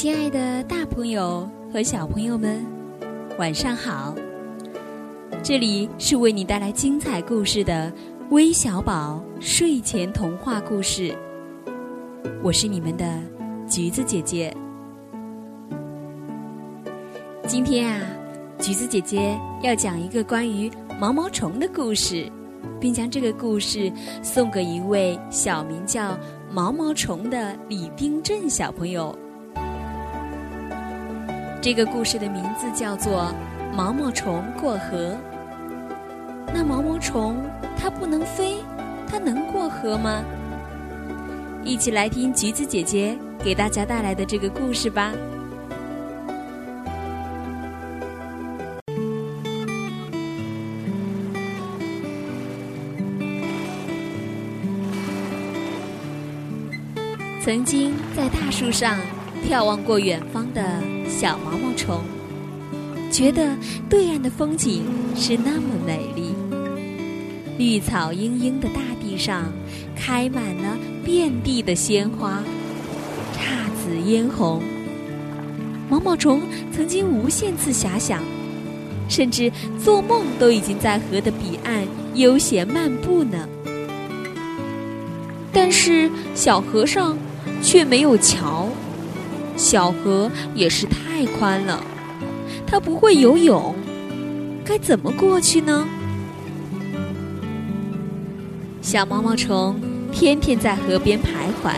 亲爱的，大朋友和小朋友们，晚上好！这里是为你带来精彩故事的微小宝睡前童话故事，我是你们的橘子姐姐。今天啊，橘子姐姐要讲一个关于毛毛虫的故事，并将这个故事送给一位小名叫毛毛虫的李冰镇小朋友。这个故事的名字叫做《毛毛虫过河》。那毛毛虫它不能飞，它能过河吗？一起来听橘子姐姐给大家带来的这个故事吧。曾经在大树上眺望过远方的小毛毛虫，觉得对岸的风景是那么美丽。绿草茵茵的大地上，开满了遍地的鲜花，姹紫嫣红。毛毛虫曾经无限次遐想，甚至做梦都已经在河的彼岸悠闲漫步呢。但是小河上。却没有桥，小河也是太宽了，它不会游泳，该怎么过去呢？小毛毛虫天天在河边徘徊。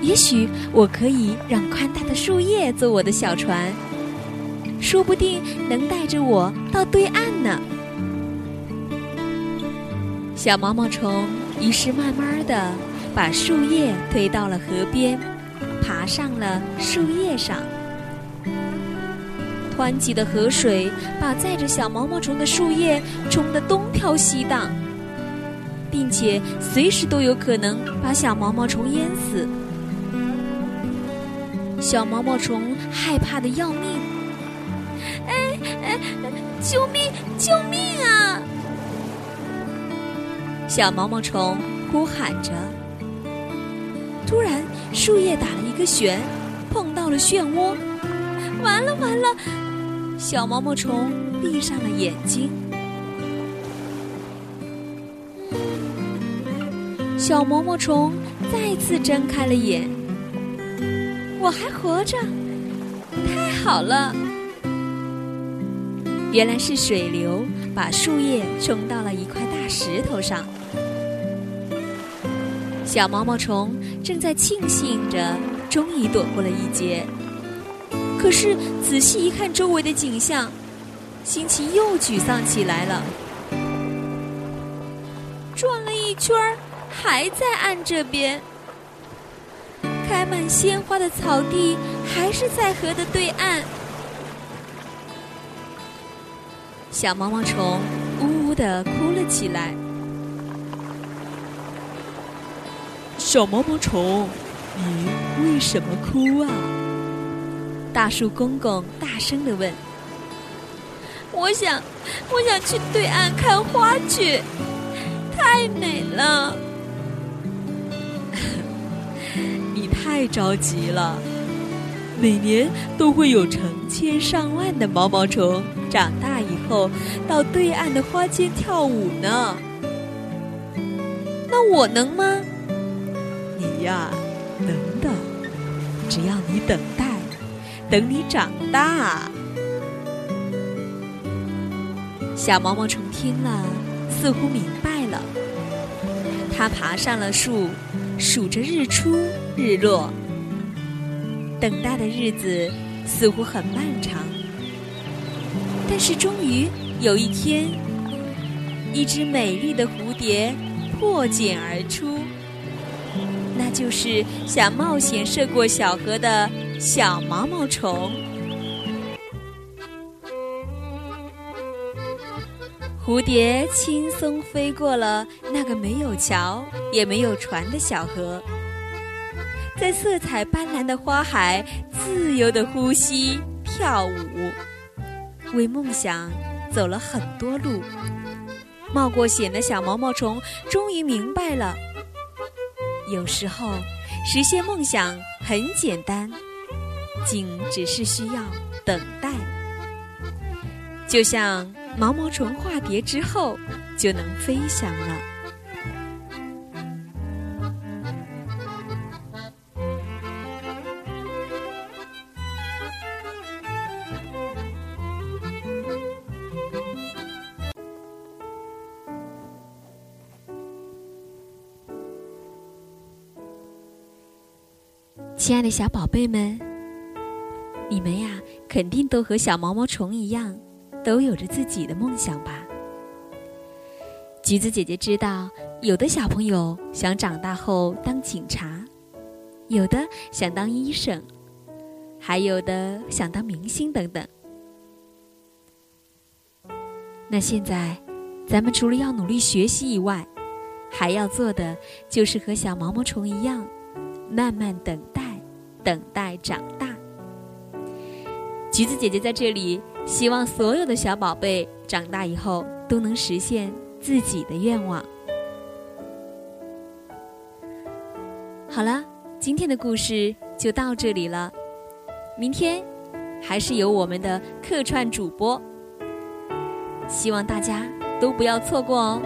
也许我可以让宽大的树叶做我的小船，说不定能带着我到对岸呢。小毛毛虫于是慢慢的。把树叶推到了河边，爬上了树叶上。湍急的河水把载着小毛毛虫的树叶冲得东飘西荡，并且随时都有可能把小毛毛虫淹死。小毛毛虫害怕的要命，哎哎，救命！救命啊！小毛毛虫呼喊着。突然，树叶打了一个旋，碰到了漩涡，完了完了！小毛毛虫闭上了眼睛。小毛毛虫再次睁开了眼，我还活着，太好了！原来是水流把树叶冲到了一块大石头上。小毛毛虫正在庆幸着，终于躲过了一劫。可是仔细一看周围的景象，心情又沮丧起来了。转了一圈儿，还在岸这边。开满鲜花的草地还是在河的对岸。小毛毛虫呜呜的哭了起来。小毛毛虫，你为什么哭啊？大树公公大声的问。我想，我想去对岸看花去，太美了。你太着急了，每年都会有成千上万的毛毛虫长大以后到对岸的花间跳舞呢。那我能吗？你呀，等等，只要你等待，等你长大。小毛毛虫听了，似乎明白了。它爬上了树，数着日出日落。等待的日子似乎很漫长，但是终于有一天，一只美丽的蝴蝶破茧而出。那就是想冒险涉过小河的小毛毛虫。蝴蝶轻松飞过了那个没有桥也没有船的小河，在色彩斑斓的花海自由的呼吸跳舞，为梦想走了很多路。冒过险的小毛毛虫终于明白了。有时候，实现梦想很简单，仅只是需要等待。就像毛毛虫化蝶之后就能飞翔了。亲爱的小宝贝们，你们呀，肯定都和小毛毛虫一样，都有着自己的梦想吧？橘子姐姐知道，有的小朋友想长大后当警察，有的想当医生，还有的想当明星等等。那现在，咱们除了要努力学习以外，还要做的就是和小毛毛虫一样，慢慢等。等待长大，橘子姐姐在这里希望所有的小宝贝长大以后都能实现自己的愿望。好了，今天的故事就到这里了，明天还是有我们的客串主播，希望大家都不要错过哦，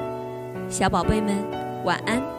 小宝贝们晚安。